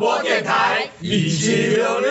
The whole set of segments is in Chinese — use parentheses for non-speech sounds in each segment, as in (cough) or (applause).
播电台，一起溜溜，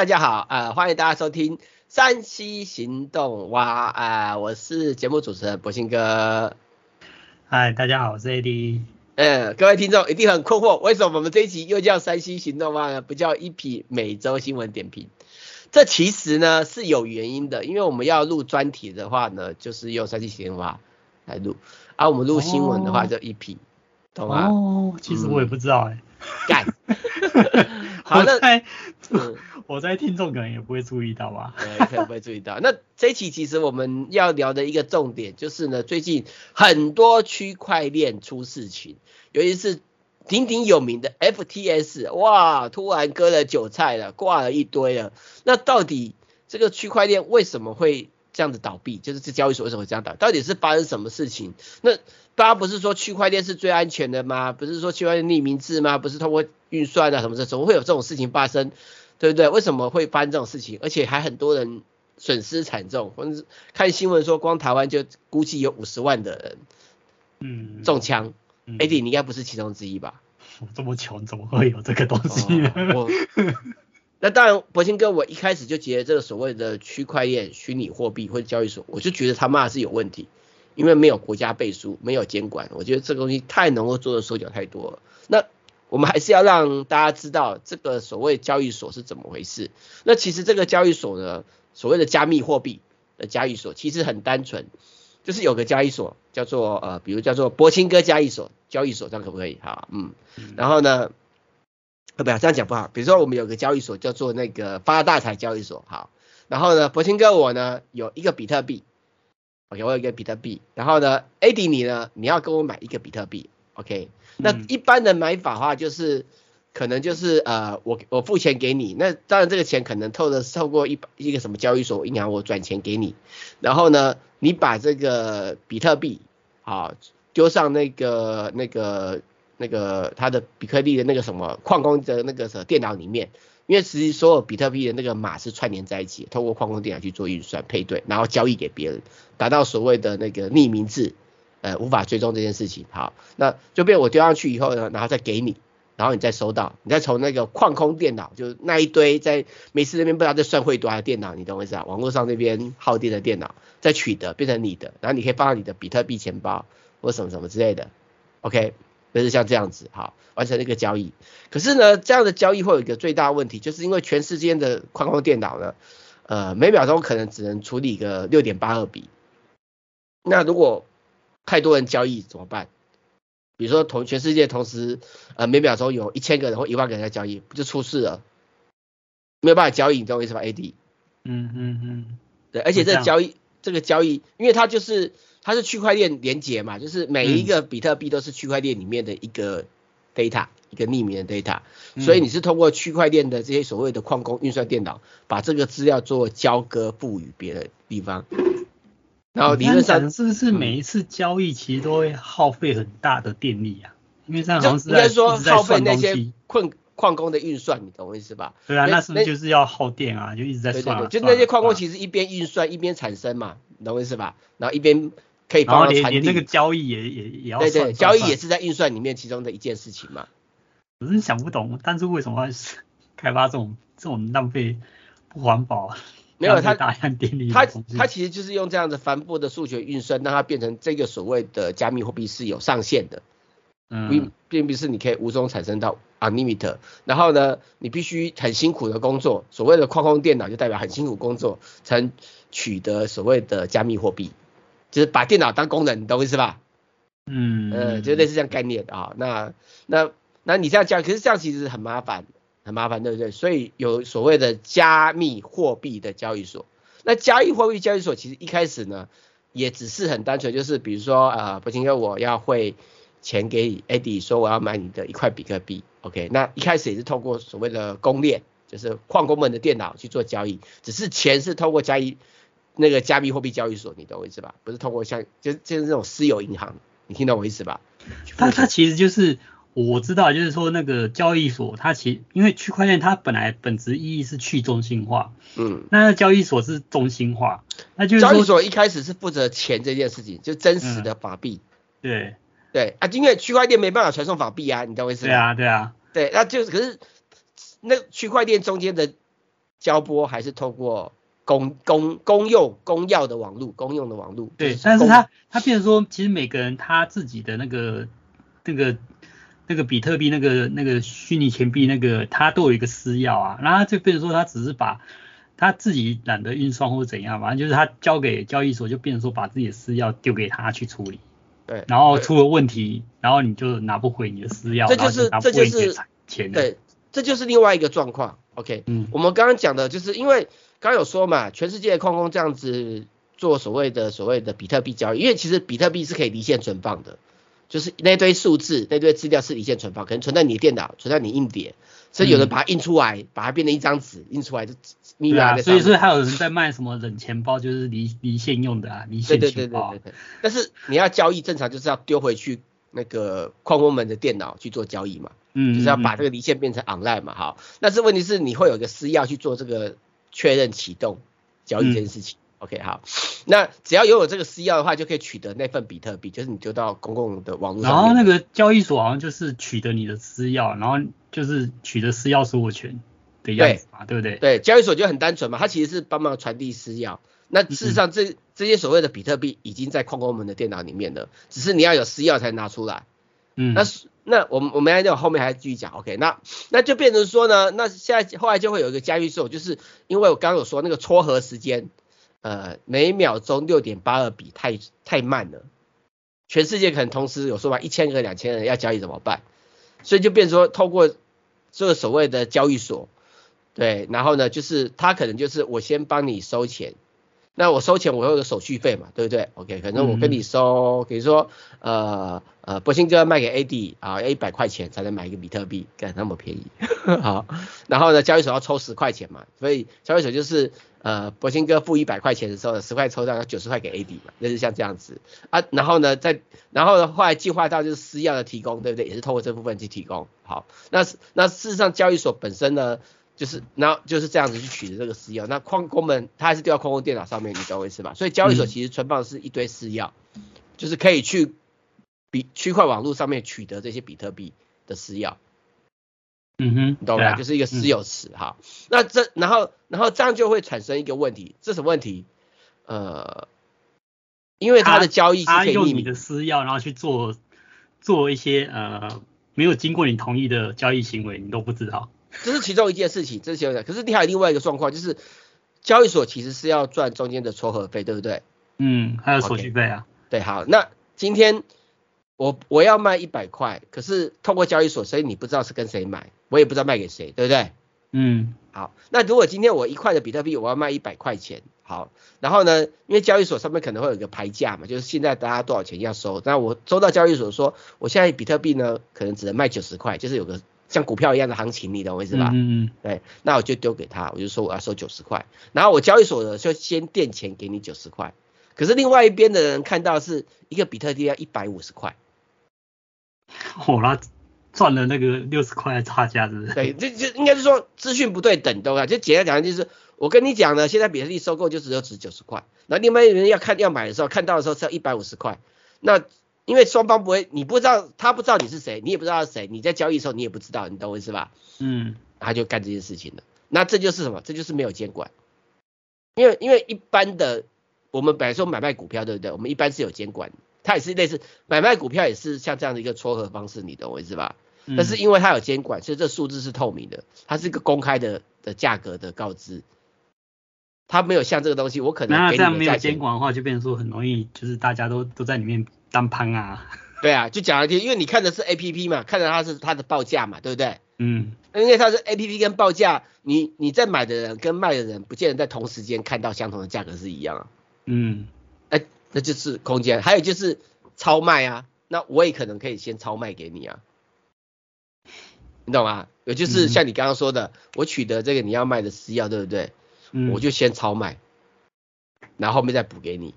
大家好啊、呃，欢迎大家收听山西行动哇啊、呃，我是节目主持人博兴哥。嗨，大家好，我是 AD。嗯，各位听众一定很困惑，为什么我们这一集又叫山西行动哇呢？不叫一匹每周新闻点评？这其实呢是有原因的，因为我们要录专题的话呢，就是用山西行动哇来录，而、啊、我们录新闻的话就一匹，哦、懂吗？哦，其实我也不知道哎、欸。干、嗯。(laughs) 好，那嗯，我在听众可能也不会注意到吧？(laughs) 对，可能不会注意到。那这期其实我们要聊的一个重点就是呢，最近很多区块链出事情，尤其是鼎鼎有名的 FTS，哇，突然割了韭菜了，挂了一堆了。那到底这个区块链为什么会这样子倒闭？就是这交易所为什么会这样倒？到底是发生什么事情？那大家不是说区块链是最安全的吗？不是说区块链匿名制吗？不是通过运算啊什么的，怎么会有这种事情发生？对不对？为什么会发生这种事情？而且还很多人损失惨重。或者是看新闻说，光台湾就估计有五十万的人，嗯，中枪。AD，你应该不是其中之一吧？我 (laughs) 这么穷，怎么会有这个东西呢？(laughs) 哦、我 (laughs) 那当然，博兴哥，我一开始就觉得这个所谓的区块链、虚拟货币或者交易所，我就觉得他妈是有问题，因为没有国家背书，没有监管。我觉得这个东西太能够做的手脚太多了。那我们还是要让大家知道这个所谓交易所是怎么回事。那其实这个交易所呢，所谓的加密货币的交易所其实很单纯，就是有个交易所叫做呃，比如叫做博兴哥交易所交易所，这样可不可以？好，嗯，然后呢，呃，不要这样讲不好。比如说我们有个交易所叫做那个发大财交易所，好，然后呢，博兴哥我呢有一个比特币，OK，我有一个比特币，然后呢，AD 你呢，你要跟我买一个比特币，OK。那一般的买法的话，就是可能就是呃，我我付钱给你，那当然这个钱可能透的透过一一个什么交易所、银行，我转钱给你，然后呢，你把这个比特币啊丢上那个那个那个它的比特币的那个什么矿工的那个什么电脑里面，因为其实所有比特币的那个码是串联在一起，透过矿工电脑去做运算配对，然后交易给别人，达到所谓的那个匿名制。呃，无法追踪这件事情，好，那就被我丢上去以后呢，然后再给你，然后你再收到，你再从那个矿工电脑，就那一堆在美斯那边不知道在算汇多少电脑，你懂我意思啊？网络上那边耗电的电脑再取得变成你的，然后你可以放到你的比特币钱包或什么什么之类的，OK，就是像这样子，好，完成那个交易。可是呢，这样的交易会有一个最大问题，就是因为全世界的矿工电脑呢，呃，每秒钟可能只能处理个六点八二笔，那如果太多人交易怎么办？比如说同全世界同时，呃，每秒钟有一千个人或一万个人在交易，不就出事了？没有办法交易，你懂我意思吧？AD，嗯嗯嗯，对，而且这个交易这个交易，因为它就是它是区块链连接嘛，就是每一个比特币都是区块链里面的一个 data，、嗯、一个匿名的 data，所以你是通过区块链的这些所谓的矿工运算电脑，把这个资料做交割赋予别的地方。然后理论上是不是每一次交易其实都会耗费很大的电力啊？因为这样好像是应该说耗费那些矿矿工的运算，你懂我意思吧？对啊，那是不是就是要耗电啊？就一直在算、啊。对对对，就那些矿工其实一边运算一边产生嘛，你懂我意思吧？然后一边可以帮到传递。那个交易也也也要算。对对，交易也是在运算里面其中的一件事情嘛。我是想不懂，但是为什么要 (laughs) 开发这种这种浪费不环保啊？没有它，它它其实就是用这样的帆布的数学运算，让它变成这个所谓的加密货币是有上限的，嗯，并并不是你可以无中产生到 unlimited。然后呢，你必须很辛苦的工作，所谓的矿工电脑就代表很辛苦工作，才能取得所谓的加密货币，就是把电脑当工人，你懂我意思吧？嗯，呃，就类似这样概念啊。那那那你这样讲，可是这样其实很麻烦。很麻烦，对不对？所以有所谓的加密货币的交易所。那加密货币交易所其实一开始呢，也只是很单纯，就是比如说，呃，博兴哥，我要汇钱给 AD，说我要买你的一块比特币，OK？那一开始也是透过所谓的公链就是矿工们的电脑去做交易，只是钱是透过交易那个加密货币交易所，你懂我意思吧？不是通过像就就是那种私有银行，你听懂我意思吧？它它其实就是。我知道，就是说那个交易所，它其实因为区块链它本来本质意义是去中心化，嗯，那交易所是中心化，那就是交易所一开始是负责钱这件事情，就真实的法币，嗯、对。对。啊，因为区块链没办法传送法币啊，你懂我意思吗？对啊对啊，对，那就是可是那区块链中间的交波还是透过公公公用公钥的网络，公用的网络，对，但是它它变成说，其实每个人他自己的那个那个。那个比特币，那个那个虚拟钱币，那个它都有一个私钥啊，然后就变成说他只是把他自己懒得运算或者怎样，反正就是他交给交易所，就变成说把自己的私钥丢给他去处理。对，然后出了问题，然后你就拿不回你的私钥，这就是这就是钱。对，这就是另外一个状况。OK，嗯，我们刚刚讲的就是因为刚刚有说嘛，全世界的矿工这样子做所谓的所谓的比特币交易，因为其实比特币是可以离线存放的。就是那堆数字，那堆资料是离线存放，可能存在你的电脑，存在你硬碟，所以有人把它印出来，嗯、把它变成一张纸，印出来就密码、啊。所以说还有人在卖什么冷钱包，就是离离线用的啊，离线钱包。对对对对对对。但是你要交易，正常就是要丢回去那个矿工们的电脑去做交易嘛，嗯，就是要把这个离线变成 online 嘛，好。但是问题是你会有一个私钥去做这个确认启动交易这件事情。嗯 OK，好，(sniffs) 那只要拥有这个私钥的话，就可以取得那份比特币，就是你丢到公共的网络上。然后那个交易所好像就是取得你的私钥，然后就是取得私钥所有权的样子嘛，对，对不对？对，交易所就很单纯嘛，它其实是帮忙传递私钥。那事实上这，这、嗯、这些所谓的比特币已经在矿工们的电脑里面了，只是你要有私钥才拿出来。嗯，那那我们我们还后面还继续讲，OK，那那就变成说呢，那现在后来就会有一个交易所，就是因为我刚刚有说那个撮合时间。呃，每秒钟六点八二笔太太慢了，全世界可能同时有说吧，一千个、两千人要交易怎么办？所以就变成说，透过这个所谓的交易所，对，然后呢，就是他可能就是我先帮你收钱。那我收钱，我会有个手续费嘛，对不对？OK，可能我跟你收，比如说，呃呃，博兴哥卖给 AD 啊，要一百块钱才能买一个比特币，干那么便宜，(laughs) 好，然后呢，交易所要抽十块钱嘛，所以交易所就是呃，博兴哥付一百块钱的时候，十块抽到要九十块给 AD 嘛，类似像这样子啊，然后呢，再然后呢，后来计划到就是私钥的提供，对不对？也是透过这部分去提供，好，那那事实上交易所本身呢？就是，然后就是这样子去取得这个私钥。那矿工们他还是丢到矿工电脑上面，你懂我意思吧？所以交易所其实存放的是一堆私钥，嗯、就是可以去比区块网络上面取得这些比特币的私钥。嗯哼，你懂了？啊、就是一个私有词哈。嗯、那这然后然后这样就会产生一个问题，这什么问题？呃，因为他的交易是可以用你的私钥，然后去做做一些呃没有经过你同意的交易行为，你都不知道。(laughs) 这是其中一件事情，这是其中的。可是你还有另外一个状况，就是交易所其实是要赚中间的撮合费，对不对？嗯，还有手续费啊。Okay, 对，好，那今天我我要卖一百块，可是通过交易所，所以你不知道是跟谁买，我也不知道卖给谁，对不对？嗯，好，那如果今天我一块的比特币我要卖一百块钱，好，然后呢，因为交易所上面可能会有一个牌价嘛，就是现在大家多少钱要收，那我收到交易所说，我现在比特币呢可能只能卖九十块，就是有个。像股票一样的行情，你懂我意思吧？嗯嗯。对，那我就丢给他，我就说我要收九十块，然后我交易所的就先垫钱给你九十块，可是另外一边的人看到是一个比特币要一百五十块，(laughs) 哦，那赚了那个六十块的差价，是不是？对，就就应该是说资讯不对等，对吧？就简单讲就是，我跟你讲呢，现在比特币收购就只有值九十块，那另外一个人要看要买的时候，看到的时候是要一百五十块，那。因为双方不会，你不知道，他不知道你是谁，你也不知道是谁，你在交易的时候你也不知道，你懂我意思吧？嗯，他就干这件事情了。那这就是什么？这就是没有监管。因为因为一般的，我们本来说买卖股票，对不对？我们一般是有监管，它也是类似买卖股票，也是像这样的一个撮合方式，你懂我意思吧？嗯，但是因为它有监管，所以这数字是透明的，它是一个公开的的价格的告知。它没有像这个东西，我可能那这样没有监管的话，就变成说很容易，就是大家都都在里面。当潘啊，对啊，就讲了听，因为你看的是 A P P 嘛，看的它是它的报价嘛，对不对？嗯，因为它是 A P P 跟报价，你你在买的人跟卖的人不见得在同时间看到相同的价格是一样啊。嗯，哎，那就是空间，还有就是超卖啊，那我也可能可以先超卖给你啊，你懂吗？也就是像你刚刚说的，嗯、我取得这个你要卖的私钥，对不对？嗯，我就先超卖，然后后面再补给你，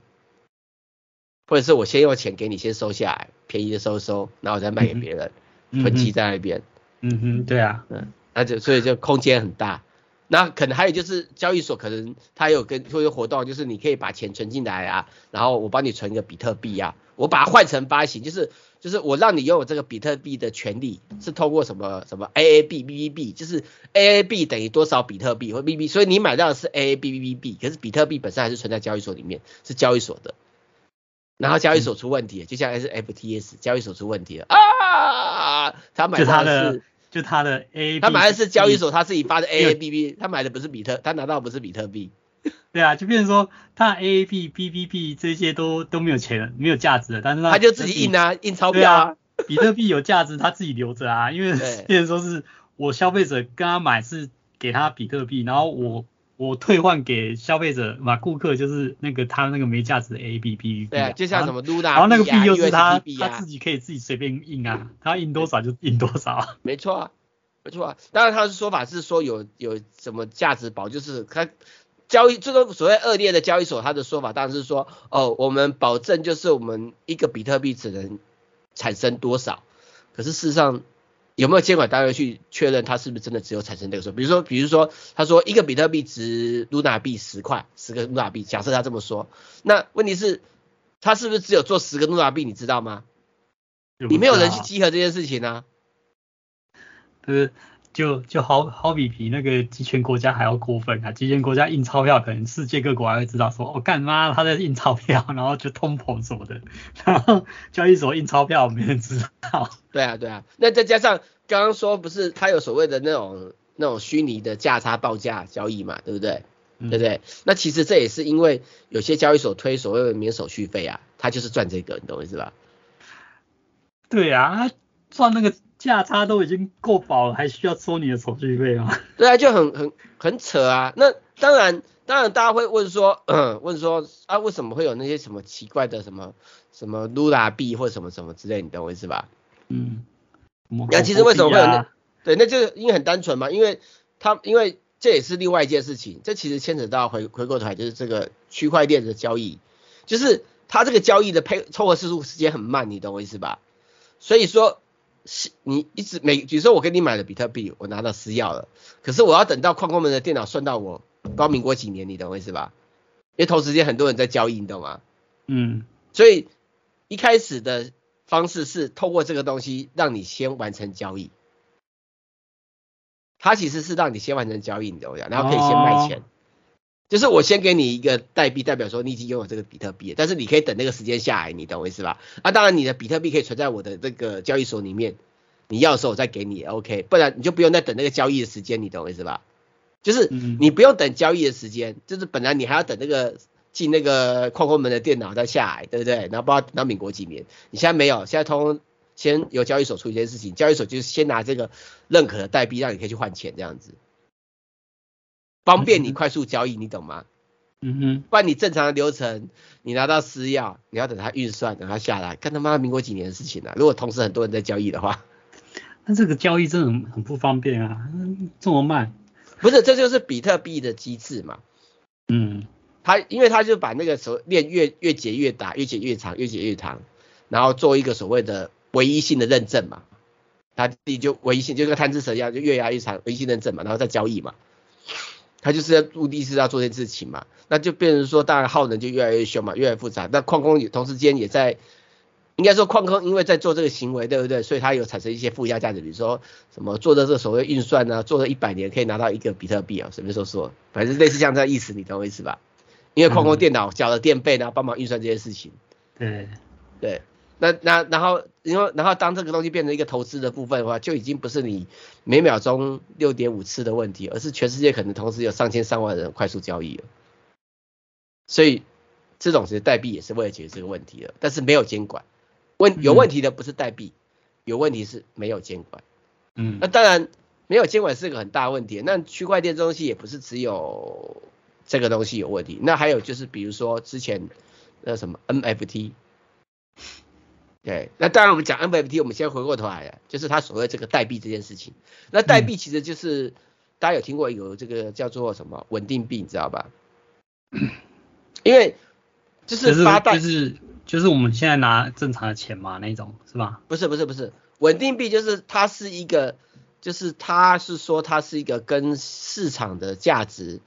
或者是我先用钱给你先收下来，便宜的收收，然后再卖给别人，囤积、嗯、在那边。嗯哼，对啊，嗯，那就所以就空间很大。那可能还有就是交易所可能它有跟会有活动，就是你可以把钱存进来啊，然后我帮你存一个比特币啊，我把它换成发行，就是就是我让你拥有这个比特币的权利，是通过什么什么 AAB BBB，就是 AAB 等于多少比特币或 BB，所以你买到的是 AAB BBB，可是比特币本身还是存在交易所里面，是交易所的，然后交易所出问题，就像是 FTS 交易所出问题了啊，他买到的是。就他的 A，他买的是交易所他自己发的 A A B B，他买的不是比特，他拿到不是比特币。对啊，就变成说他 A A B B B B 这些都都没有钱了，没有价值了，但是他他就自己印啊，印钞票啊。比特币有价值，他自己留着啊，因为 (laughs) 变成说是我消费者跟他买是给他比特币，然后我。我退换给消费者嘛，顾客就是那个他那个没价值的 A B B，对啊，就像什么 Luna，然后那个币又是他他自己可以自己随便印啊，他印多少就印多少。没错啊，没错啊，当然他的说法是说有有什么价值保，就是他交易这个所谓恶劣的交易所，他的说法当然是说哦，我们保证就是我们一个比特币只能产生多少，可是事实上。有没有监管单位去确认它是不是真的只有产生这个数？比如说，比如说，他说一个比特币值卢娜币十块，十个卢娜币，假设他这么说，那问题是，他是不是只有做十个卢娜币？你知道吗？你没有人去稽核这件事情呢、啊？呃，就就好好比比那个集权国家还要过分啊！集权国家印钞票，可能世界各国还会知道说，我、哦、干嘛他在印钞票，然后就通膨什么的，然后交易所印钞票没人知道。对啊，对啊，那再加上刚刚说不是他有所谓的那种那种虚拟的价差报价交易嘛，对不对？嗯、对不对？那其实这也是因为有些交易所推所谓的免手续费啊，他就是赚这个，你懂我意思吧？对啊，他赚那个价差都已经够饱了，还需要收你的手续费吗？(laughs) 对啊，就很很很扯啊。那当然，当然大家会问说，嗯，(clears throat) 问说啊，为什么会有那些什么奇怪的什么什么 Luna 币或什么什么之类，你懂我意思吧？嗯，那其实为什么会有那？对，那就是因为很单纯嘛，因为他因为这也是另外一件事情，这其实牵扯到回回过头来就是这个区块链的交易，就是它这个交易的配凑合次数时间很慢，你懂我意思吧？所以说是你一直每比如说我给你买了比特币，我拿到私钥了，可是我要等到矿工们的电脑算到我高民国几年，你懂我意思吧？因为同时间很多人在交易，你懂吗？嗯，所以一开始的。方式是透过这个东西让你先完成交易，它其实是让你先完成交易，你懂我讲？然后可以先卖钱，就是我先给你一个代币，代表说你已经拥有这个比特币，但是你可以等那个时间下来，你懂我意思吧？啊，当然你的比特币可以存在我的这个交易所里面，你要的时候我再给你，OK，不然你就不用再等那个交易的时间，你懂我意思吧？就是你不用等交易的时间，就是本来你还要等那个。进那个矿工门的电脑再下来，对不对？然后不知道等到民国几年，你现在没有，现在通先由交易所出一件事情，交易所就是先拿这个认可的代币，让你可以去换钱这样子，方便你快速交易，你懂吗？嗯哼。不然你正常的流程，你拿到私钥，你要等它运算，等它下来，看他妈民国几年的事情了、啊。如果同时很多人在交易的话，那这个交易真的很很不方便啊，这么慢。不是，这就是比特币的机制嘛。嗯。他因为他就把那个手链越越解越大，越解越长，越解越长，然后做一个所谓的唯一性的认证嘛，他自己就唯一性，就跟贪吃蛇一样，就越压越长，唯一性认证嘛，然后再交易嘛，他就是要目的是要做这件事情嘛，那就变成说，当然耗能就越来越凶嘛，越来越复杂。那矿工也同时间也在，应该说矿工因为在做这个行为，对不对？所以他有产生一些附加价值，比如说什么做的这所谓运算呢，做了一百年可以拿到一个比特币啊，随便说说，反正类似像这样意思，你懂我意思吧？因为矿工电脑缴了电费，然后帮忙运算这些事情。对对，那那然后因为然后当这个东西变成一个投资的部分的话，就已经不是你每秒钟六点五次的问题，而是全世界可能同时有上千上万人快速交易了。所以这种其实代币也是为了解决这个问题的，但是没有监管。问有问题的不是代币，有问题是没有监管。嗯，那当然没有监管是个很大问题。那区块链这东西也不是只有。这个东西有问题，那还有就是比如说之前那什么 NFT，对，那当然我们讲 NFT，我们先回过头来了，就是他所谓这个代币这件事情。那代币其实就是、嗯、大家有听过有这个叫做什么稳定币，你知道吧？因为就是发代、就是，就是就是我们现在拿正常的钱嘛，那种是吧？不是不是不是，稳定币就是它是一个，就是它是说它是一个跟市场的价值，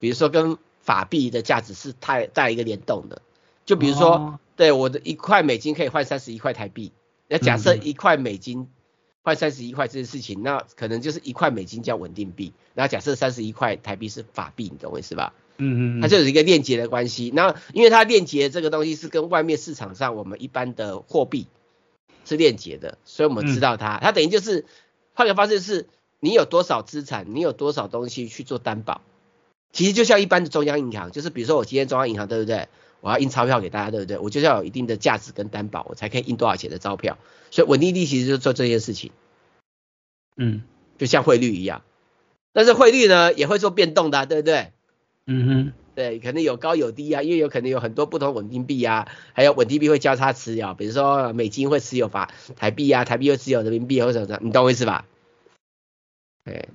比如说跟法币的价值是太带一个联动的，就比如说。哦对，我的一块美金可以换三十一块台币。那假设一块美金换三十一块这件事情，嗯、那可能就是一块美金叫稳定币。那假设三十一块台币是法币，你懂我意思吧？嗯嗯，它就有一个链接的关系。那因为它链接这个东西是跟外面市场上我们一般的货币是链接的，所以我们知道它。嗯、它等于就是换个方式是，你有多少资产，你有多少东西去做担保。其实就像一般的中央银行，就是比如说我今天中央银行，对不对？我要印钞票给大家，对不对？我就是要有一定的价值跟担保，我才可以印多少钱的钞票。所以稳定币其实就做这件事情，嗯，就像汇率一样。但是汇率呢也会做变动的啊，对不对？嗯哼，对，可能有高有低啊，因为有可能有很多不同稳定币啊，还有稳定币会交叉持有，比如说美金会持有法台币啊，台币会持有人民币或者什么，你懂我意思吧？对。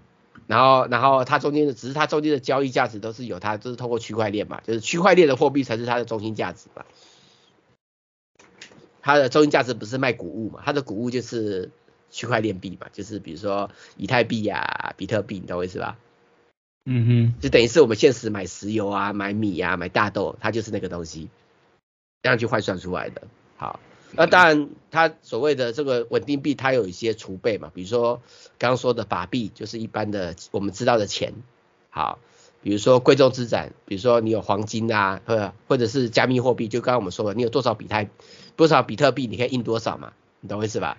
然后，然后它中间的只是它中间的交易价值都是有它，就是通过区块链嘛，就是区块链的货币才是它的中心价值嘛。它的中心价值不是卖谷物嘛，它的谷物就是区块链币嘛，就是比如说以太币呀、啊、比特币，你懂我意思吧？嗯哼，就等于是我们现实买石油啊、买米啊、买大豆，它就是那个东西，这样去换算出来的。好。那当然，它所谓的这个稳定币，它有一些储备嘛，比如说刚刚说的法币，就是一般的我们知道的钱，好，比如说贵重资产，比如说你有黄金啊，或或者是加密货币，就刚刚我们说的，你有多少比特多少比特币，你可以印多少嘛，你懂我意思吧？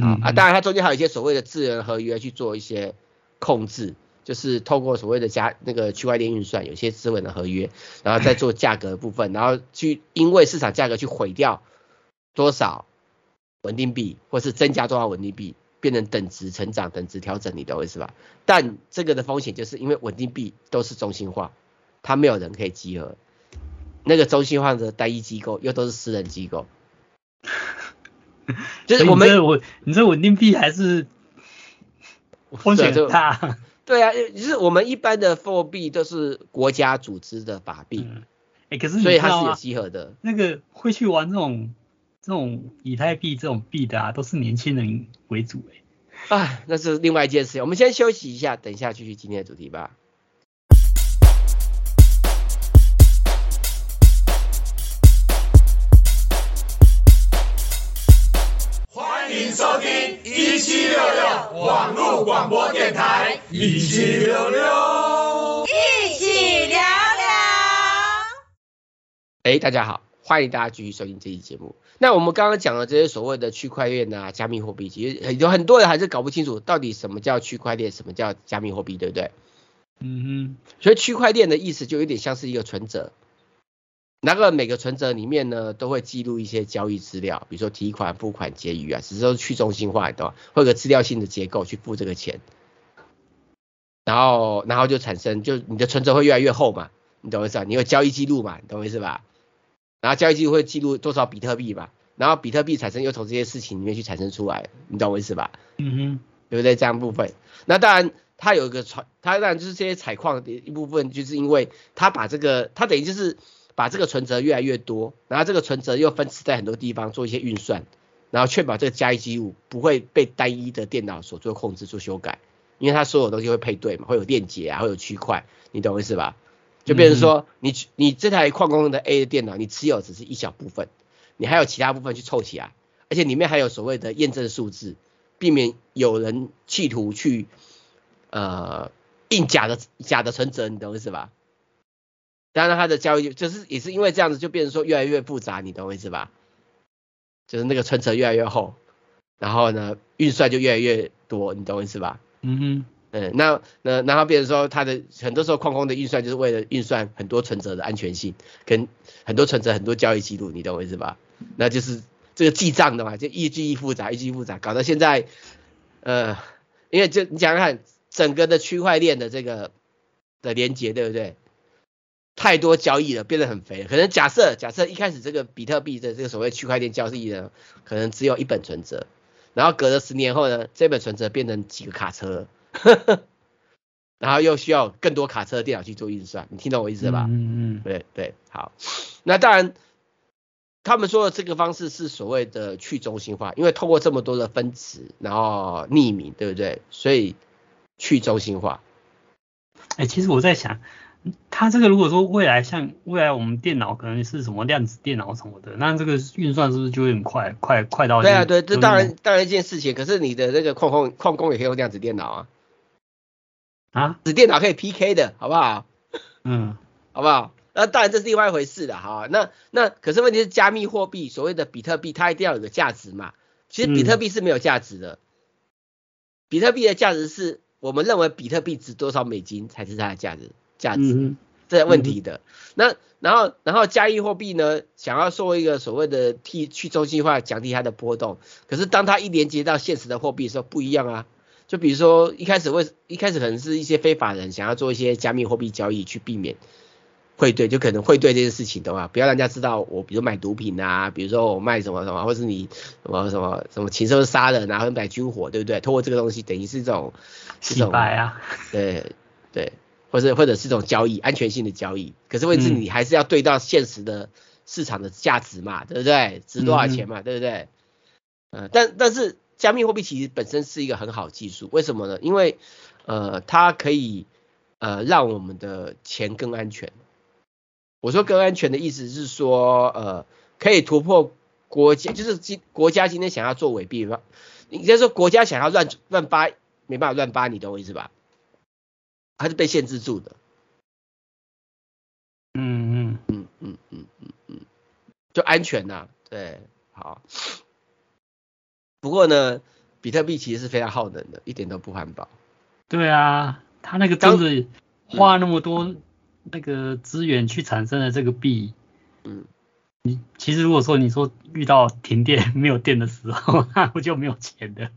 好啊，当然它中间还有一些所谓的智能合约去做一些控制，就是透过所谓的加那个区块链运算，有些智能的合约，然后再做价格的部分，然后去因为市场价格去毁掉。多少稳定币，或是增加多少稳定币，变成等值成长、等值调整，你懂我意思吧？但这个的风险就是因为稳定币都是中心化，它没有人可以集合，那个中心化的单一机构又都是私人机构，(laughs) 就是我们我你这稳定币还是风险很大，对啊，就是我们一般的货币都是国家组织的法币，哎、嗯，可是所以它是有集合的，那个会去玩这种。这种以太币这种币的啊，都是年轻人为主哎。啊，那是另外一件事。我们先休息一下，等一下继续今天的主题吧。欢迎收听一七六六网络广播电台，一七六六，一起聊聊。哎，大家好。欢迎大家继续收听这期节目。那我们刚刚讲的这些所谓的区块链啊、加密货币，其实有很多人还是搞不清楚到底什么叫区块链，什么叫加密货币，对不对？嗯哼。所以区块链的意思就有点像是一个存折，那个每个存折里面呢都会记录一些交易资料，比如说提款、付款、结余啊，只是说去中心化，对吧？会有个资料性的结构去付这个钱，然后然后就产生，就你的存折会越来越厚嘛，你懂我意思吧？你有交易记录嘛，你懂我意思吧？然后交易记录会记录多少比特币吧，然后比特币产生又从这些事情里面去产生出来，你懂我意思吧？嗯哼，对不对？这样部分，那当然它有一个传，它当然就是这些采矿的一部分，就是因为它把这个，它等于就是把这个存折越来越多，然后这个存折又分支在很多地方做一些运算，然后确保这个交易记录不会被单一的电脑所做控制做修改，因为它所有东西会配对嘛，会有链接啊，会有区块，你懂我意思吧？就变成说，你你这台矿工的 A 的电脑，你持有只是一小部分，你还有其他部分去凑起来，而且里面还有所谓的验证数字，避免有人企图去呃印假的假的存折，你懂我意思吧？当然，它的交易就是也是因为这样子，就变成说越来越复杂，你懂我意思吧？就是那个存折越来越厚，然后呢，运算就越来越多，你懂我意思吧？嗯哼。嗯，那那然后变成说，它的很多时候矿工的运算就是为了运算很多存折的安全性，跟很多存折很多交易记录，你懂我意思吧？那就是这个记账的嘛，就一记一复杂，一记一复杂，搞到现在，呃，因为就你想想看，整个的区块链的这个的连接，对不对？太多交易了，变得很肥。可能假设假设一开始这个比特币的这个所谓区块链交易呢，可能只有一本存折，然后隔了十年后呢，这本存折变成几个卡车，(laughs) 然后又需要更多卡车的电脑去做运算。你听懂我意思吧？嗯嗯，对对，好。那当然，他们说的这个方式是所谓的去中心化，因为透过这么多的分词，然后匿名，对不对？所以去中心化。哎、欸，其实我在想。它这个如果说未来像未来我们电脑可能是什么量子电脑什么的，那这个运算是不是就会很快快快到？对啊，对，这当然当然一件事情。可是你的那个矿工矿工也可以用量子电脑啊，啊，子电脑可以 PK 的好不好？嗯，好不好？那当然这是另外一回事了哈。那那可是问题是加密货币所谓的比特币，它一定要有个价值嘛？其实比特币是没有价值的，嗯、比特币的价值是我们认为比特币值多少美金才是它的价值。价值、嗯、这问题的，那然后然后加密货币呢，想要做一个所谓的替去中心化，降低它的波动，可是当它一连接到现实的货币的时候不一样啊，就比如说一开始为一开始可能是一些非法人想要做一些加密货币交易去避免汇兑，就可能汇兑这件事情的话，不要让人家知道我比如买毒品啊，比如说我卖什么什么，或是你什么什么什么禽兽杀人啊，或者买军火，对不对？通过这个东西等于是这种洗白啊，对对。或者或者是这种交易安全性的交易，可是问题是你还是要对到现实的市场的价值嘛，嗯、对不对？值多少钱嘛，嗯、对不对？呃，但但是加密货币其实本身是一个很好技术，为什么呢？因为呃，它可以呃让我们的钱更安全。我说更安全的意思是说，呃，可以突破国家，就是今国家今天想要做伪币嘛，你就是说国家想要乱乱发，没办法乱发，你懂我意思吧？它是被限制住的，嗯嗯嗯嗯嗯嗯嗯，就安全呐、啊，对，好。不过呢，比特币其实是非常耗能的，一点都不环保。对啊，它那个真的花那么多那个资源去产生了这个币，嗯，你其实如果说你说遇到停电没有电的时候，(laughs) 那不就没有钱的？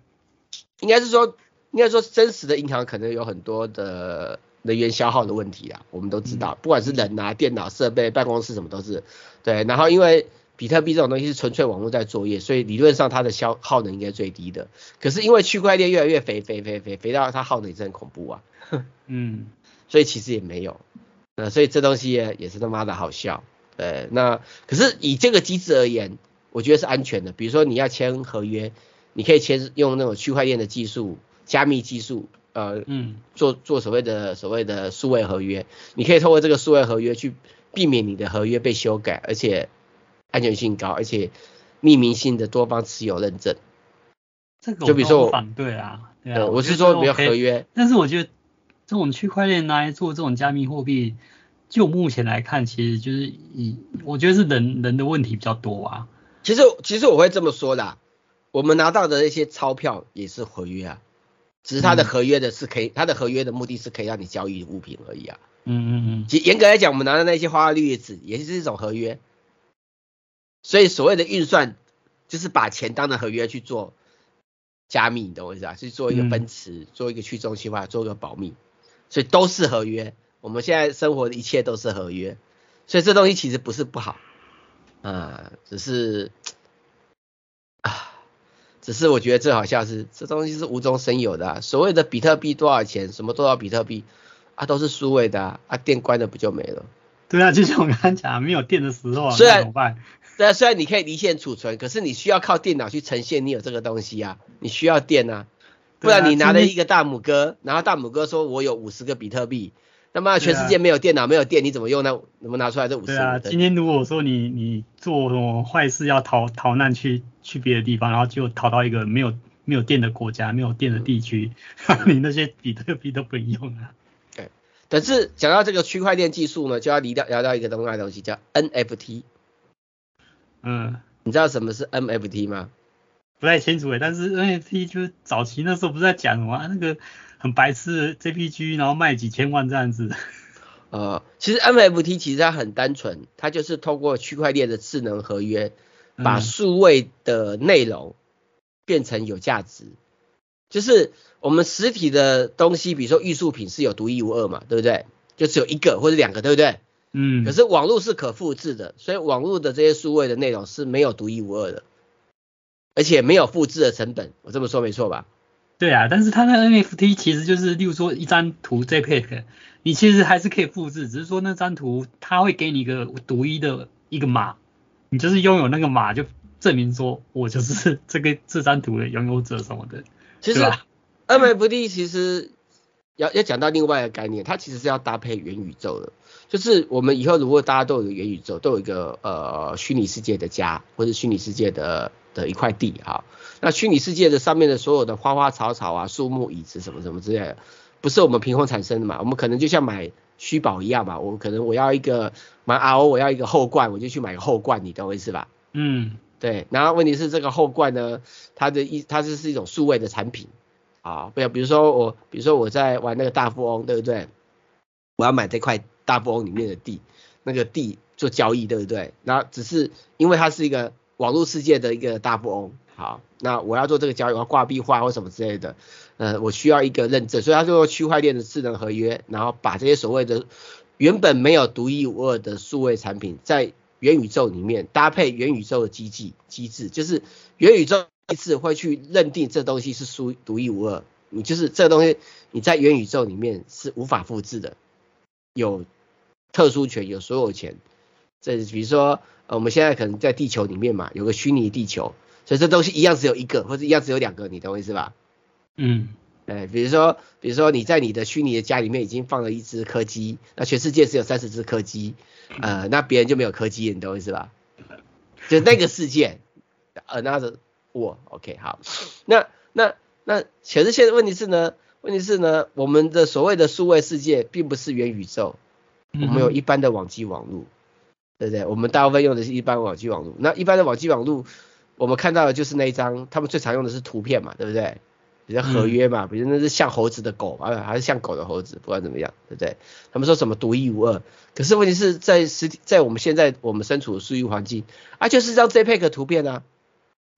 应该是说。应该说，真实的银行可能有很多的能源消耗的问题啊，我们都知道，不管是人啊、电脑设备、办公室什么都是。对，然后因为比特币这种东西是纯粹网络在作业，所以理论上它的消耗能应该最低的。可是因为区块链越来越肥，肥肥肥肥到它耗能也是很恐怖啊。(laughs) 嗯，所以其实也没有。那所以这东西也也是他妈的好笑。对，那可是以这个机制而言，我觉得是安全的。比如说你要签合约，你可以签用那种区块链的技术。加密技术，呃，嗯，做做所谓的所谓的数位合约，你可以透过这个数位合约去避免你的合约被修改，而且安全性高，而且匿名性的多方持有认证。这个就比如说我反对啊，对啊，呃、我是说比较合约，但是我觉得这种区块链拿来做这种加密货币，就目前来看，其实就是以我觉得是人人的问题比较多啊。其实其实我会这么说的，我们拿到的那些钞票也是合约啊。只是它的合约的是可以，它的合约的目的是可以让你交易物品而已啊。嗯嗯嗯。其实严格来讲，我们拿的那些花花绿绿纸也是一种合约。所以所谓的运算，就是把钱当成合约去做加密，你懂我意思啊？去做一个分词，做一个去中心化，做一个保密，所以都是合约。我们现在生活的一切都是合约，所以这东西其实不是不好，啊，只是啊。只是我觉得最好笑是，这东西是无中生有的啊。所谓的比特币多少钱，什么多少比特币啊，都是数位的啊，啊电关了不就没了？对啊，就像我刚刚讲，没有电的时候啊，虽然怎么办？对啊，虽然你可以离线储存，可是你需要靠电脑去呈现你有这个东西啊，你需要电啊，不然你拿了一个大拇哥，然后大拇哥说我有五十个比特币。那么全世界没有电脑、啊、没有电，你怎么用呢？怎么拿出来这五十？对啊，今天如果说你你做什么坏事要逃逃难去去别的地方，然后就逃到一个没有没有电的国家、没有电的地区，嗯、(laughs) 你那些比特币都不能用啊。对，但是讲到这个区块链技术呢，就要离到聊到一个东西叫 NFT。嗯，你知道什么是 NFT 吗？不太清楚诶，但是 NFT 就是早期那时候不是在讲什么那个。很白痴的 JPG，然后卖几千万这样子。呃，其实 NFT 其实它很单纯，它就是透过区块链的智能合约，把数位的内容变成有价值。嗯、就是我们实体的东西，比如说艺术品是有独一无二嘛，对不对？就只有一个或者两个，对不对？嗯，可是网络是可复制的，所以网络的这些数位的内容是没有独一无二的，而且没有复制的成本，我这么说没错吧？对啊，但是它那 NFT 其实就是，例如说一张图 JPEG，你其实还是可以复制，只是说那张图它会给你一个独一的一个码，你就是拥有那个码，就证明说我就是这个这张图的拥有者什么的。其实 NFT 其实要要讲到另外一个概念，它其实是要搭配元宇宙的。就是我们以后如果大家都有元宇宙，都有一个呃虚拟世界的家，或者虚拟世界的的一块地哈，那虚拟世界的上面的所有的花花草草啊、树木、椅子什么什么之类的，不是我们凭空产生的嘛？我们可能就像买虚宝一样嘛，我可能我要一个买 RO，我要一个后冠，我就去买个后冠，你懂我意思吧？嗯，对。然后问题是这个后冠呢，它的一它是是一种数位的产品啊，不要比如说我，比如说我在玩那个大富翁，对不对？我要买这块。大富翁里面的地，那个地做交易，对不对？那只是因为它是一个网络世界的一个大富翁，好，那我要做这个交易，我要挂壁画或什么之类的，呃，我需要一个认证，所以它就用区块链的智能合约，然后把这些所谓的原本没有独一无二的数位产品，在元宇宙里面搭配元宇宙的机器机制，就是元宇宙机制会去认定这东西是属独一无二，你就是这个东西你在元宇宙里面是无法复制的，有。特殊权有所有权，这比如说，呃，我们现在可能在地球里面嘛，有个虚拟地球，所以这东西一样只有一个，或者一样只有两个，你懂我意思吧？嗯，哎，比如说，比如说你在你的虚拟的家里面已经放了一只柯基，那全世界只有三十只柯基，呃，那别人就没有柯基，你懂我意思吧？就那个世界，another world，OK，好，那那那，其实现在问题是呢，问题是呢，我们的所谓的数位世界并不是元宇宙。我们有一般的网际网络，对不对？我们大部分用的是一般网际网络。那一般的网际网络，我们看到的就是那一张，他们最常用的是图片嘛，对不对？比较合约嘛，比如那是像猴子的狗啊，还是像狗的猴子，不管怎么样，对不对？他们说什么独一无二，可是问题是在实体，在我们现在我们身处的数据环境啊，就是张 JPEG 图片啊，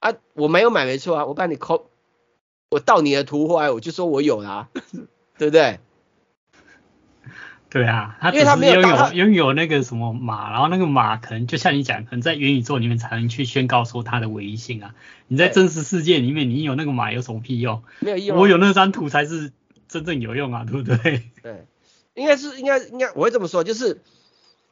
啊，我没有买没错啊，我帮你抠，我盗你的图回来，我就说我有啦，(laughs) 对不对？对啊，他只是拥有拥有那个什么码，然后那个码可能就像你讲，可能在元宇宙里面才能去宣告说它的唯一性啊。你在真实世界里面，你有那个码有什么屁用？没有用。我有那张图才是真正有用啊，对不对？(laughs) 对，应该是应该应该我会这么说，就是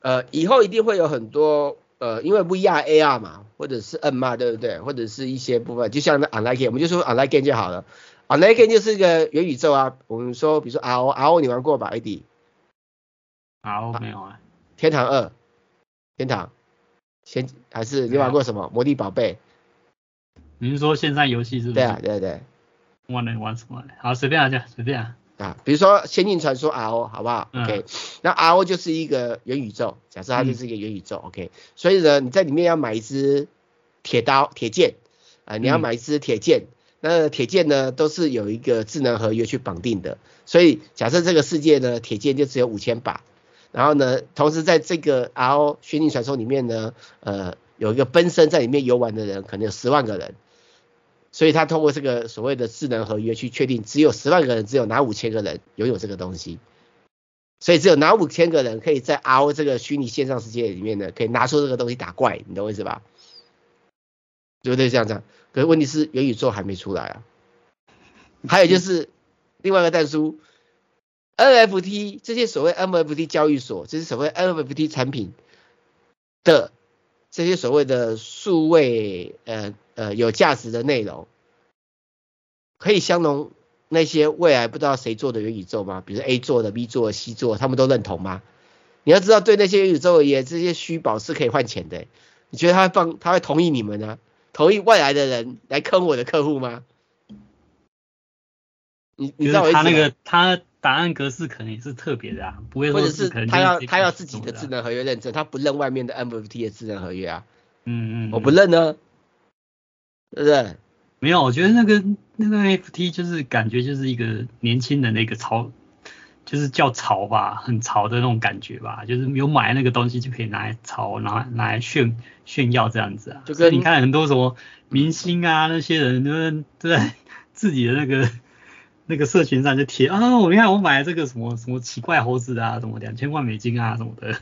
呃以后一定会有很多呃因为 VR AR 嘛，或者是 N 嘛，对不对？或者是一些部分，就像那 Online Game，我们就说 Online Game 就好了。Online Game 就是一个元宇宙啊。我们说比如说 RO RO 你玩过吧，AD？好，没有啊。天堂二，天堂，先还是你玩过什么？魔力宝贝。您说现在游戏是不是？对啊，对对。玩了玩什么？好，随便啊，就随便啊。啊，比如说仙境传说 RO，好不好、嗯、？OK。那 RO 就是一个元宇宙，假设它就是一个元宇宙、嗯、，OK。所以呢，你在里面要买一支铁刀、铁剑啊，你要买一支铁剑，嗯、那铁剑呢都是有一个智能合约去绑定的。所以假设这个世界呢，铁剑就只有五千把。然后呢，同时在这个 RO 仙境传说里面呢，呃，有一个分身在里面游玩的人，可能有十万个人，所以他通过这个所谓的智能合约去确定，只有十万个人，只有哪五千个人拥有这个东西，所以只有哪五千个人可以在 RO 这个虚拟线上世界里面呢，可以拿出这个东西打怪，你懂我意思吧？对不对？这样讲，可是问题是元宇宙还没出来啊，还有就是另外一个蛋叔。NFT 这些所谓 NFT 交易所，这些所谓 NFT 产品的这些所谓的数位呃呃有价值的内容，可以相容那些未来不知道谁做的元宇宙吗？比如 A 做的、B 做的、C 做的，他们都认同吗？你要知道，对那些元宇宙而言，这些虚宝是可以换钱的。你觉得他会放他会同意你们呢？同意外来的人来坑我的客户吗？你你知道我意思？他那个他。答案格式可能也是特别的啊，不会说是可能是他要他要自己的智能合约认证，他不认外面的 MFT 的智能合约啊。嗯嗯，我不认呢，对不对？没有，我觉得那个那个 NFT 就是感觉就是一个年轻人的一个潮，就是叫潮吧，很潮的那种感觉吧，就是有买那个东西就可以拿来潮，拿拿来炫炫耀这样子啊。就跟你看很多什么明星啊那些人，就是在自己的那个。(laughs) 那个社群上就贴啊，我你看我买了这个什么什么奇怪猴子啊，什么两千万美金啊什么的。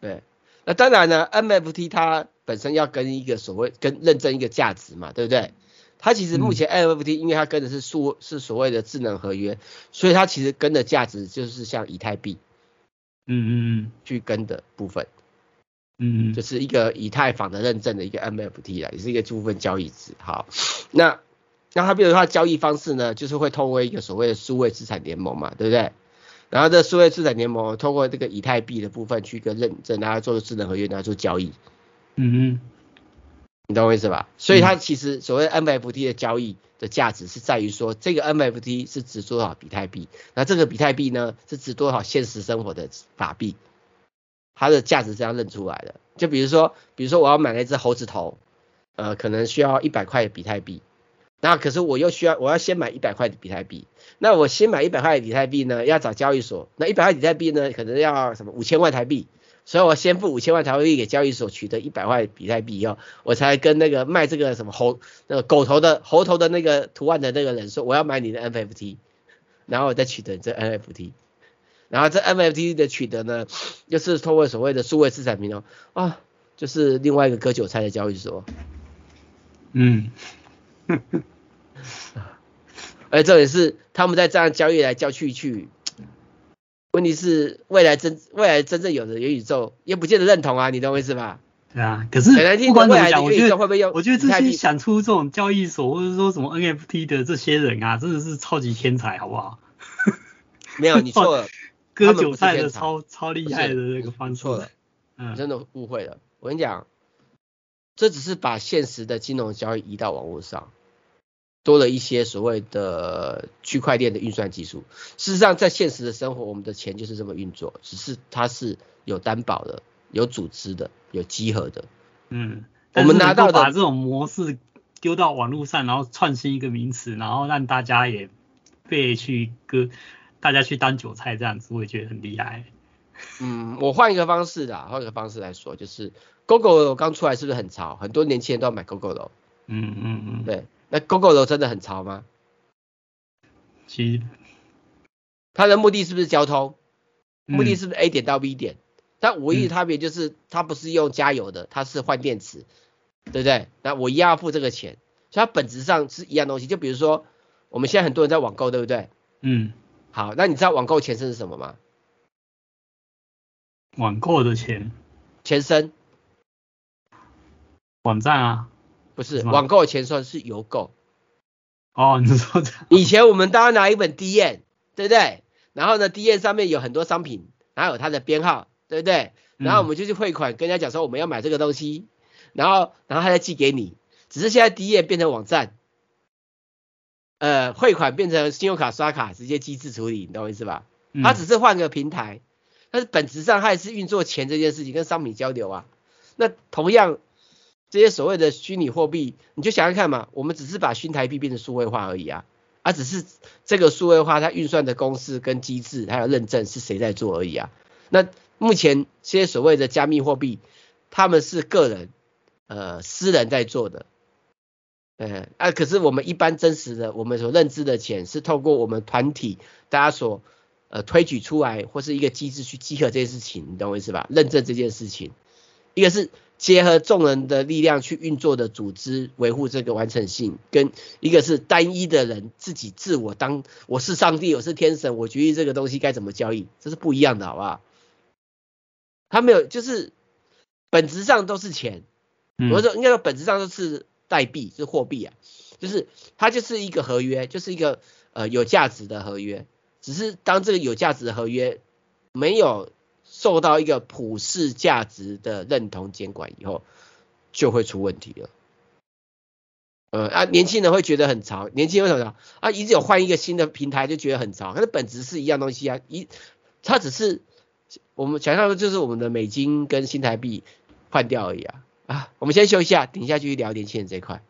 对，那当然呢，NFT 它本身要跟一个所谓跟认证一个价值嘛，对不对？它其实目前 NFT 因为它跟的是数是所谓的智能合约，所以它其实跟的价值就是像以太币，嗯嗯嗯，去跟的部分，嗯，就是一个以太坊的认证的一个 NFT 啦，也是一个部分交易值。好，那那它比如说它交易方式呢，就是会通过一个所谓的数位资产联盟嘛，对不对？然后这数位资产联盟通过这个以太币的部分去一个认证，然后做智能合约，然后做交易，嗯嗯。你懂我意思吧？所以它其实所谓 NFT 的交易的价值是在于说，这个 NFT 是值多少比特币，那这个比特币呢是值多少现实生活的法币，它的价值是这样认出来的。就比如说，比如说我要买那只猴子头，呃，可能需要一百块的比特币，那可是我又需要我要先买一百块的比特币，那我先买一百块的比特币呢，要找交易所，那一百块比特币呢，可能要什么五千万台币。所以我先付五千万台币给交易所，取得一百块比特币以后，我才跟那个卖这个什么猴那个狗头的猴头的那个图案的那个人说，我要买你的 NFT，然后我再取得这 NFT，然后这 NFT 的取得呢，又是通过所谓的数位资产平台啊，就是另外一个割韭菜的交易所，嗯，(laughs) 而这也是他们在这样交易来交去去。问题是未来真未来真正有的元宇宙也不见得认同啊，你懂我意思吧？对啊，可是不管怎么讲，我觉得会不会用？我觉得这些想出这种交易所或者说什么 NFT 的这些人啊，真的是超级天才，好不好？没有，你错了，(laughs) 割韭菜的超超厉害的那个方式。错了，嗯，真的误会了。我跟你讲，这只是把现实的金融交易移到网络上。多了一些所谓的区块链的运算技术。事实上，在现实的生活，我们的钱就是这么运作，只是它是有担保的、有组织的、有集合的。嗯，我们拿到把这种模式丢到网络上，然后创新一个名词，然后让大家也被去割，大家去当韭菜这样子，我也觉得很厉害。嗯，我换一个方式啦，换一个方式来说，就是 Gogoro 刚出来是不是很潮？很多年轻人都要买 Gogoro。嗯嗯嗯，对。那 Gogoro 真的很潮吗？其实，它的目的是不是交通？目的是不是 A 点到 B 点？但唯一的差别就是它不是用加油的，它是换电池，对不对？那我一样要付这个钱，所以它本质上是一样东西。就比如说，我们现在很多人在网购，对不对？嗯。好，那你知道网购前身是什么吗？网购的钱？前身？网站啊。不是，网购的前算是邮购。哦，你说。以前我们大家拿一本 D N，对不对？然后呢，D N 上面有很多商品，然后有它的编号，对不对？然后我们就去汇款，跟人家讲说我们要买这个东西，然后然后他再寄给你。只是现在 DM 变成网站，呃，汇款变成信用卡刷卡直接机制处理，你懂我意思吧？它只是换个平台，但是本质上它也是运作钱这件事情跟商品交流啊。那同样。这些所谓的虚拟货币，你就想想看嘛，我们只是把新台币变成数位化而已啊，而、啊、只是这个数位化它运算的公式跟机制还有认证是谁在做而已啊。那目前这些所谓的加密货币，他们是个人呃私人在做的，呃啊，可是我们一般真实的我们所认知的钱是透过我们团体大家所呃推举出来或是一个机制去集合这件事情，你懂我意思吧？认证这件事情，一个是。结合众人的力量去运作的组织，维护这个完整性，跟一个是单一的人自己自我当我是上帝，我是天神，我决定这个东西该怎么交易，这是不一样的，好不好？他没有，就是本质上都是钱，我说应该说本质上都是代币，是货币啊，就是它就是一个合约，就是一个呃有价值的合约，只是当这个有价值的合约没有。受到一个普世价值的认同监管以后，就会出问题了。呃啊，年轻人会觉得很潮，年轻人为什么啊？一直有换一个新的平台就觉得很潮，可是本质是一样东西啊，一它只是我们想象的就是我们的美金跟新台币换掉而已啊啊！我们先休息一下，等一下继续聊年轻人这一块。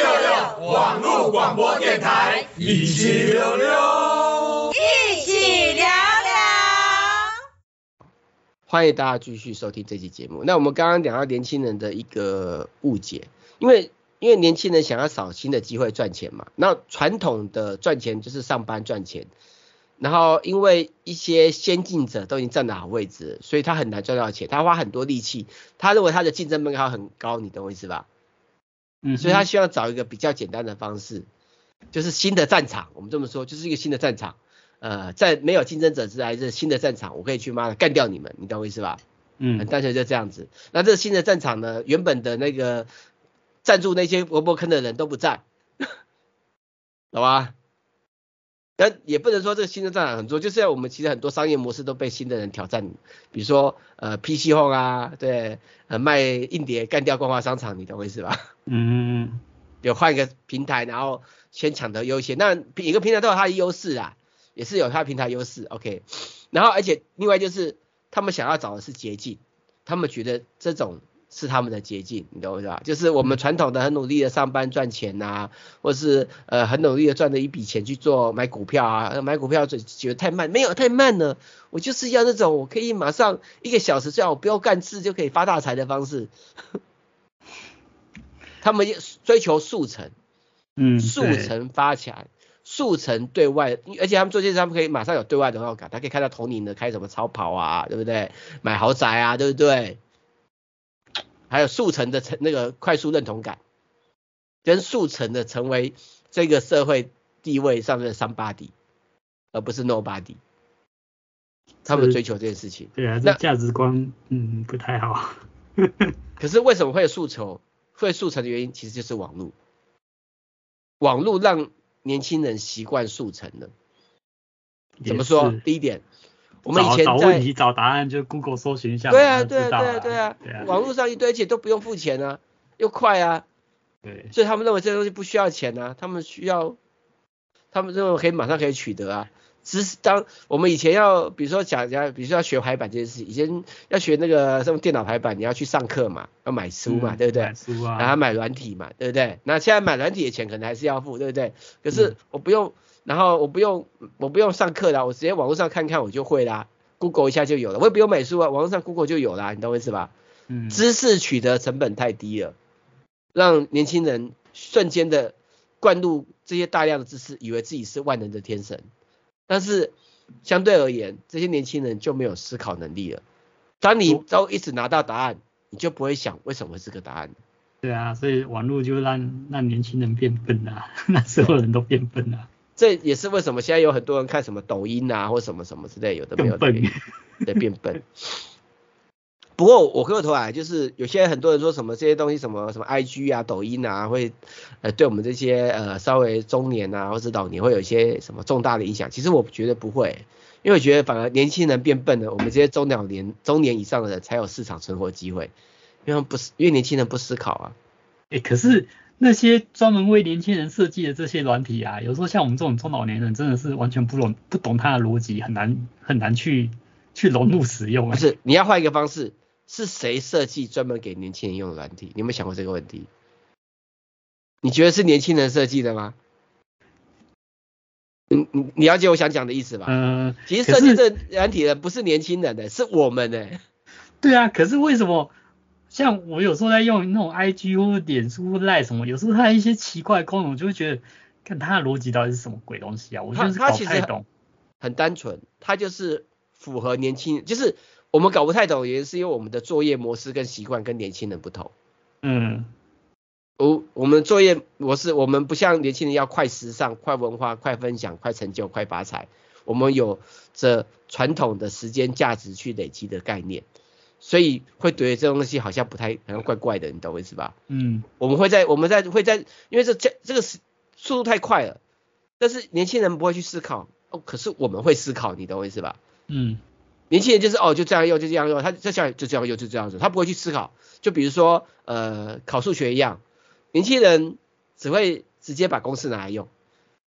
六六网络广播电台，一起六六，一起聊聊。欢迎大家继续收听这期节目。那我们刚刚讲到年轻人的一个误解，因为因为年轻人想要找新的机会赚钱嘛，那传统的赚钱就是上班赚钱，然后因为一些先进者都已经站得好位置，所以他很难赚到钱，他花很多力气，他认为他的竞争门槛很高，你懂我意思吧？嗯，所以他需要找一个比较简单的方式，就是新的战场，我们这么说，就是一个新的战场。呃，在没有竞争者之还，是新的战场，我可以去妈的干掉你们，你懂我意思吧？嗯，很单纯就这样子。那这个新的战场呢，原本的那个赞助那些萝卜坑的人都不在，(laughs) 懂吧？但也不能说这个新的战场很多，就是我们其实很多商业模式都被新的人挑战，比如说呃 PC Home 啊，对，呃卖硬碟干掉光华商场，你懂我意思吧？嗯，有换一个平台，然后先抢得优先，那一个平台都有它的优势啊。也是有它平台优势，OK，然后而且另外就是他们想要找的是捷径，他们觉得这种是他们的捷径，你懂我意思吧？就是我们传统的很努力的上班赚钱呐、啊，或是呃很努力的赚了一笔钱去做买股票啊，买股票就觉得太慢，没有太慢了，我就是要那种我可以马上一个小时，这样我不要干事就可以发大财的方式，(laughs) 他们追求速成，嗯，速成发财。速成对外，而且他们做这些，他们可以马上有对外的荣耀感，他可以看到同龄的开什么超跑啊，对不对？买豪宅啊，对不对？还有速成的成那个快速认同感，跟速成的成为这个社会地位上面的 somebody，而不是 nobody。他们追求这件事情，对啊，这价值观嗯不太好。(laughs) 可是为什么会速成？会速成的原因其实就是网络，网络让。年轻人习惯速成的，怎么说？第一点，我们以前在找问题找答案就 Google 搜寻一下，对啊，对啊，对啊，对啊，网络上一堆，而且都不用付钱啊，又快啊，对，所以他们认为这些东西不需要钱啊，他们需要，他们认为可以马上可以取得啊。只是当我们以前要，比如说讲讲，比如说要学排版这件事，以前要学那个什么电脑排版，你要去上课嘛，要买书嘛，嗯、对不对？买书啊。然后买软体嘛，对不对？那现在买软体的钱可能还是要付，对不对？可是我不用，嗯、然后我不用，我不用上课啦，我直接网络上看看我就会啦，Google 一下就有了，我也不用买书啊，网络上 Google 就有啦，你懂我意思吧？嗯。知识取得成本太低了，让年轻人瞬间的灌入这些大量的知识，以为自己是万能的天神。但是相对而言，这些年轻人就没有思考能力了。当你都一直拿到答案，你就不会想为什么是个答案。对啊，所以网络就让让年轻人变笨了，让所有人都变笨了。这也是为什么现在有很多人看什么抖音啊，或什么什么之类，有的没有的，对，变笨。(laughs) 不过我回过头来，就是有些很多人说什么这些东西，什么什么 IG 啊、抖音啊，会呃对我们这些呃稍微中年啊或者老年会有一些什么重大的影响。其实我觉得不会，因为我觉得反而年轻人变笨了，我们这些中老年、中年以上的人才有市场存活机会，因为不是因为年轻人不思考啊。哎、欸，可是那些专门为年轻人设计的这些软体啊，有时候像我们这种中老年人真的是完全不懂不懂它的逻辑，很难很难去去融入使用、欸。不是，你要换一个方式。是谁设计专门给年轻人用的软体？你有没有想过这个问题？你觉得是年轻人设计的吗？你你你了解我想讲的意思吧？嗯，其实设计这软体的不是年轻人的，是我们的。对啊，可是为什么？像我有时候在用那种 IG 或者脸书 Line 什么，有时候它一些奇怪的功能，我就会觉得，看它的逻辑到底是什么鬼东西啊？我就是搞不太懂。很单纯，它就是符合年轻人，就是。我们搞不太懂，也是因为我们的作业模式跟习惯跟年轻人不同。嗯，我我们作业模式，我们不像年轻人要快时尚、快文化、快分享、快成就、快发财。我们有着传统的时间价值去累积的概念，所以会觉得这东西好像不太，好像怪怪的，你懂我意思吧？嗯，我们会在我们在会在，因为这这这个是速度太快了，但是年轻人不会去思考哦，可是我们会思考，你懂我意思吧？嗯。年轻人就是哦，就这样用，就这样用，他这下就这样用，就这样子，他不会去思考。就比如说，呃，考数学一样，年轻人只会直接把公式拿来用，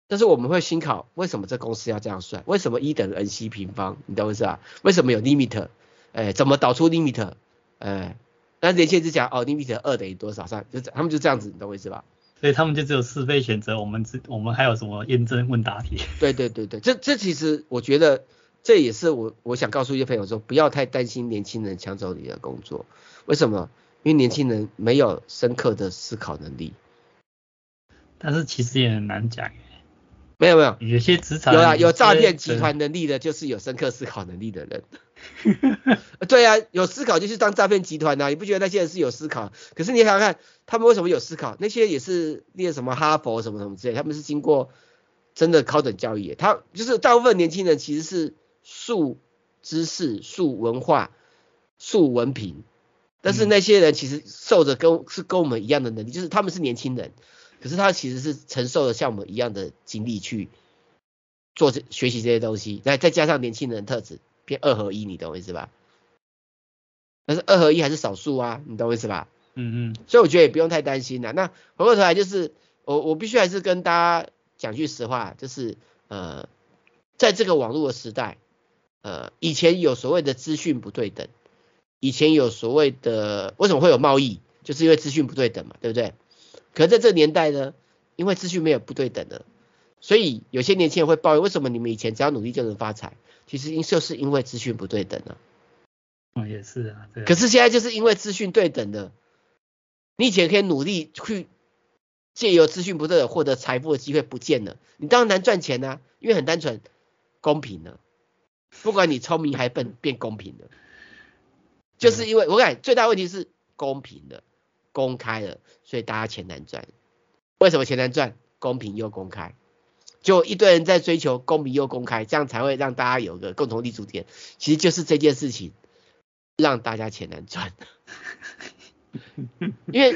但是我们会思考，为什么这公式要这样算？为什么一等于 n c 平方？你懂我意思吧？为什么有 limit？哎，怎么导出 limit？哎，那年轻人就讲哦，limit 二等于多少？算就他们就这样子，你懂我意思吧？所以他们就只有是非选择，我们只我们还有什么验证问答题？(laughs) 对对对对，这这其实我觉得。这也是我我想告诉一些朋友说，不要太担心年轻人抢走你的工作。为什么？因为年轻人没有深刻的思考能力。但是其实也很难讲。没有没有，有些职场有啊，有诈骗集团能力的，就是有深刻思考能力的人。(laughs) 对啊，有思考就是当诈骗集团啊，你不觉得那些人是有思考？可是你想想看，他们为什么有思考？那些也是念什么哈佛什么什么之类，他们是经过真的高等教育。他就是大部分年轻人其实是素知识、素文化、素文凭，但是那些人其实受着跟是跟我们一样的能力，就是他们是年轻人。可是他其实是承受了像我们一样的经历去做这学习这些东西，那再加上年轻人的特质，变二合一，你懂我意思吧？但是二合一还是少数啊，你懂我意思吧？嗯嗯。所以我觉得也不用太担心了。那回过头来就是，我我必须还是跟大家讲句实话，就是呃，在这个网络的时代，呃，以前有所谓的资讯不对等，以前有所谓的为什么会有贸易，就是因为资讯不对等嘛，对不对？可是在这个年代呢，因为资讯没有不对等的，所以有些年轻人会抱怨，为什么你们以前只要努力就能发财？其实因就是因为资讯不对等了。嗯，也是啊。对啊。可是现在就是因为资讯对等的，你以前可以努力去借由资讯不对等获得财富的机会不见了，你当然难赚钱啊，因为很单纯，公平了，不管你聪明还笨，变公平了，就是因为我感最大问题是公平的。公开了，所以大家钱难赚。为什么钱难赚？公平又公开，就一堆人在追求公平又公开，这样才会让大家有个共同立足点。其实就是这件事情让大家钱难赚。因为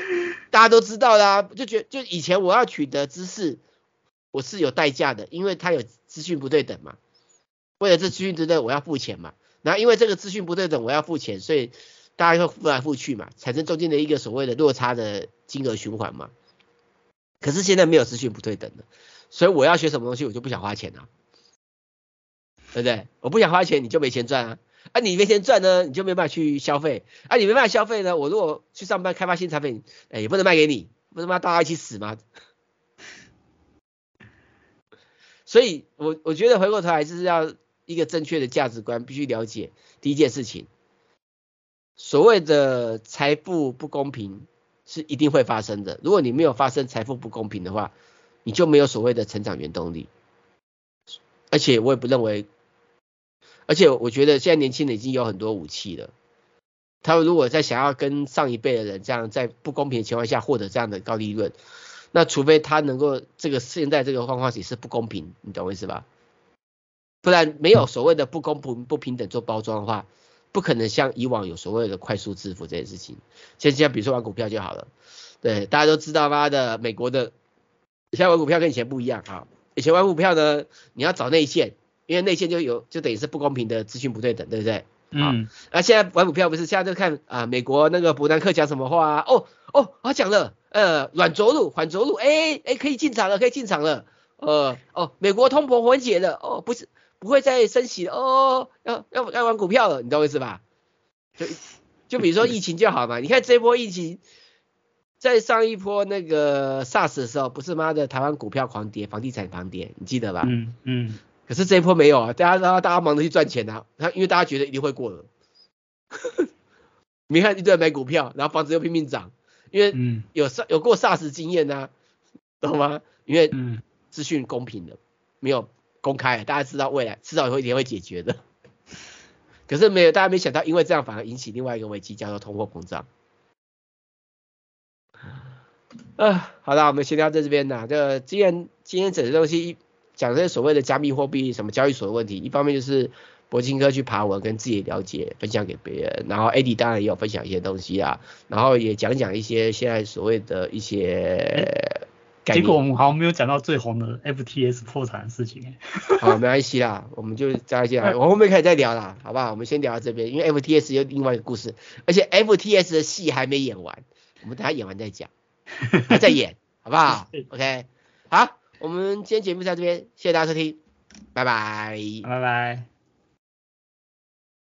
大家都知道啦，就觉就以前我要取得知识，我是有代价的，因为它有资讯不对等嘛。为了这资讯不对等，我要付钱嘛。然后因为这个资讯不对等，我要付钱，所以。大家会付来付去嘛，产生中间的一个所谓的落差的金额循环嘛。可是现在没有资讯不对等的，所以我要学什么东西，我就不想花钱啊，对不对？我不想花钱，你就没钱赚啊。啊，你没钱赚呢，你就没办法去消费。啊，你没办法消费呢，我如果去上班开发新产品，哎，也不能卖给你，不是嘛，大家一起死吗？所以我我觉得回过头来就是要一个正确的价值观，必须了解第一件事情。所谓的财富不公平是一定会发生的。如果你没有发生财富不公平的话，你就没有所谓的成长原动力。而且我也不认为，而且我觉得现在年轻人已经有很多武器了。他们如果在想要跟上一辈的人这样在不公平的情况下获得这样的高利润，那除非他能够这个现在这个状况也是不公平，你懂我意思吧？不然没有所谓的不公平不平等做包装的话。不可能像以往有所谓的快速致富这件事情，现在比如说玩股票就好了，对，大家都知道妈的美国的，现在玩股票跟以前不一样啊，以前玩股票呢，你要找内线，因为内线就有就等于是不公平的资讯不对等，对不对？嗯，那现在玩股票不是现在就看啊美国那个伯南克讲什么话啊？哦哦，他讲了，呃，软着陆，缓着陆，哎哎，可以进场了，可以进场了，呃哦，美国通膨缓解了，哦不是。不会再升息了哦，要要要玩股票了，你懂我意思吧？就就比如说疫情就好嘛，你看这波疫情，在上一波那个 SARS 的时候，不是妈的台湾股票狂跌，房地产狂跌，你记得吧？嗯嗯。可是这一波没有啊，大家大家忙着去赚钱啊，他因为大家觉得一定会过了。(laughs) 你看一堆人买股票，然后房子又拼命涨，因为有上有过 SARS 经验啊，懂吗？因为资讯公平的，没有。公开，大家知道未来迟早有一天会解决的。可是没有，大家没想到，因为这样反而引起另外一个危机，叫做通货膨胀。啊，好了，我们先聊在这边啦。这既然今天整个东西讲这些所谓的加密货币什么交易所的问题，一方面就是柏青哥去爬文跟自己了解，分享给别人，然后 Eddie 当然也有分享一些东西啊，然后也讲讲一些现在所谓的一些。结果我们好像没有讲到最红的 FTS 破产的事情。好，没关系啦，我们就再见啦，(laughs) 我后面可以再聊啦，好不好？我们先聊到这边，因为 FTS 有另外一个故事，而且 FTS 的戏还没演完，我们等下演完再讲，还在演，好不好？(laughs) OK，好，我们今天节目在这边，谢谢大家收听，拜拜，拜拜。